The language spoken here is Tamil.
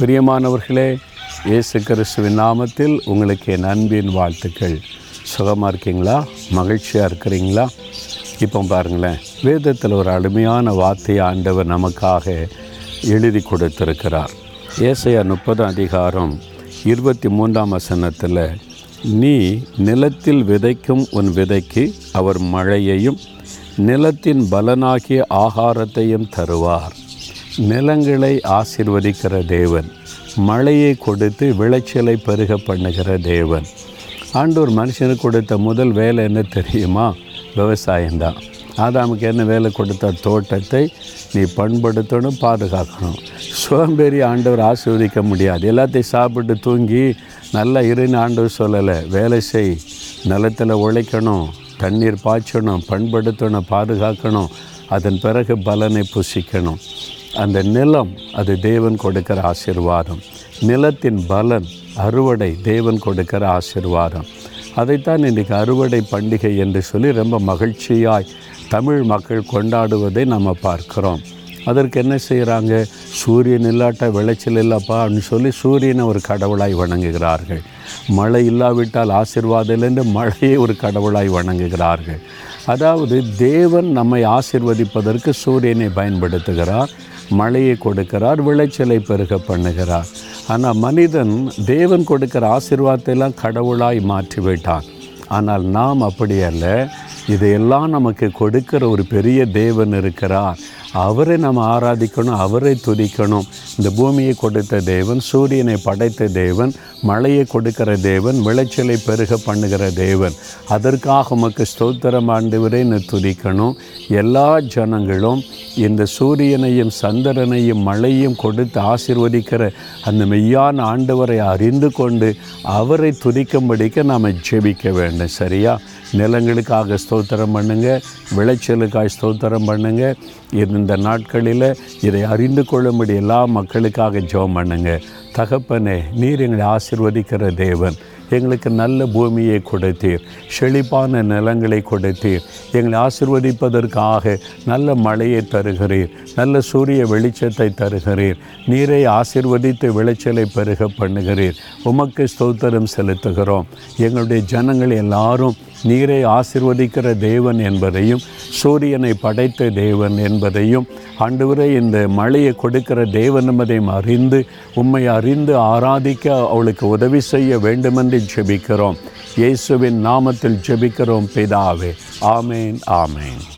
பிரியமானவர்களே இயேசு கிறிஸ்துவின் நாமத்தில் உங்களுக்கு என் அன்பின் வாழ்த்துக்கள். சுகமாக இருக்கீங்களா? மகிழ்ச்சியாக இருக்கிறீங்களா? இப்போ பாருங்களேன் வேதத்தில் ஒரு அருமையான வார்த்தையை ஆண்டவர் நமக்காக எழுதி கொடுத்திருக்கிறார். ஏசையா முப்பது அதிகாரம் இருபத்தி மூன்றாம் வசனத்தில் நீ நிலத்தில் விதைக்கும் உன் விதைக்கு அவர் மழையையும் நிலத்தின் பலனாகிய ஆகாரத்தையும் தருவார். நிலங்களை ஆசிர்வதிக்கிற தேவன் மழையை கொடுத்து விளைச்சலை பெருக பண்ணுகிற தேவன். ஆண்டவர் மனுஷனுக்கு கொடுத்த முதல் வேலை என்ன தெரியுமா? விவசாயம்தான் ஆதாமுக்கு என்ன வேலை கொடுத்த? தோட்டத்தை நீ பண்படுத்தணும் பாதுகாக்கணும். சோம்பேறி ஆண்டவர் ஆசீர்வதிக்க முடியாது. எல்லாத்தையும் சாப்பிட்டு தூங்கி நல்லா இருன்னு ஆண்டவர் சொல்லலை. வேலை செய். நிலத்தில் உழைக்கணும் தண்ணீர் பாய்ச்சணும் பண்படுத்தணும் பாதுகாக்கணும். அதன் பிறகு பலனை புசிக்கணும். அந்த நிலம் அது தேவன் கொடுக்கிற ஆசீர்வாதம். நிலத்தின் பலன் அறுவடை தேவன் கொடுக்கிற ஆசீர்வாதம். அதைத்தான் இன்றைக்கி அறுவடை பண்டிகை என்று சொல்லி ரொம்ப மகிழ்ச்சியாய் தமிழ் மக்கள் கொண்டாடுவதை நம்ம பார்க்கிறோம். அதற்கு என்ன செய்கிறாங்க சூரியன் இல்லாட்ட விளைச்சல் இல்லைப்பா அப்படின்னு சொல்லி சூரியனை ஒரு கடவுளாய் வணங்குகிறார்கள். மழை இல்லாவிட்டால் ஆசீர்வாதம் இல்லை மழையை ஒரு கடவுளாய் வணங்குகிறார்கள். அதாவது தேவன் நம்மை ஆசிர்வதிப்பதற்கு சூரியனை பயன்படுத்துகிறார் மழையை கொடுக்கிறார் விளைச்சலை பெருக பண்ணுகிறார். ஆனால் மனிதன் தேவன் கொடுக்கிற ஆசிர்வாதத்தையெல்லாம் கடவுளாய் மாற்றிவிட்டான். ஆனால் நாம் அப்படி அல்ல. இதையெல்லாம் நமக்கு கொடுக்கிற ஒரு பெரிய தேவன் இருக்கிறார். அவரை நம்ம ஆராதிக்கணும் அவரை துதிக்கணும். இந்த பூமியை கொடுத்த தேவன் சூரியனை படைத்த தேவன் மழையை கொடுக்கிற தேவன் விளைச்சலை பெருக பண்ணுகிற தேவன். அதற்காக உமக்கு ஸ்தோத்திரம் ஆண்டவரேன்னு துதிக்கணும். எல்லா ஜனங்களும் இந்த சூரியனையும் சந்திரனையும் மழையும் கொடுத்து ஆசிர்வதிக்கிற அந்த மெய்யான ஆண்டவரை அறிந்து கொண்டு அவரை துதிக்கும்படிக்க நாம் ஜெபிக்க வேண்டும். சரியா? நிலங்களுக்காக ஸ்தோத்திரம் பண்ணுங்கள் விளைச்சலுக்காக ஸ்தோத்திரம் பண்ணுங்கள் இந்த நாட்களில் இதை அறிந்து கொள்ளும்படி எல்லா மக்களுக்காக ஜெபம் பண்ணுங்க. தகப்பனே நீர் எங்களை ஆசிர்வதிக்கிற தேவன். எங்களுக்கு நல்ல பூமியை கொடுத்தீர். செழிப்பான நிலங்களை கொடுத்தீர். எங்களை ஆசிர்வதிப்பதற்காக நல்ல மழையை தருகிறீர். நல்ல சூரிய வெளிச்சத்தை தருகிறீர். நீரை ஆசிர்வதித்து விளைச்சலை பெருக பண்ணுகிறீர். உமக்கு ஸ்தோத்திரம் செலுத்துகிறோம். எங்களுடைய ஜனங்கள் எல்லாரும் நீரை ஆசிர்வதிக்கிற தேவன் என்பதையும் சூரியனை படைத்த தேவன் என்பதையும் ஆண்டவரே இந்த மழையை கொடுக்கிற தேவன் என்பதையும் அறிந்து உண்மை அறிந்து ஆராதிக்க அவளுக்கு உதவி செய்ய வேண்டுமென்று ஜெபிக்கிறோம். இயேசுவின் நாமத்தில் ஜெபிக்கிறோம் பிதாவே. ஆமேன் ஆமேன்.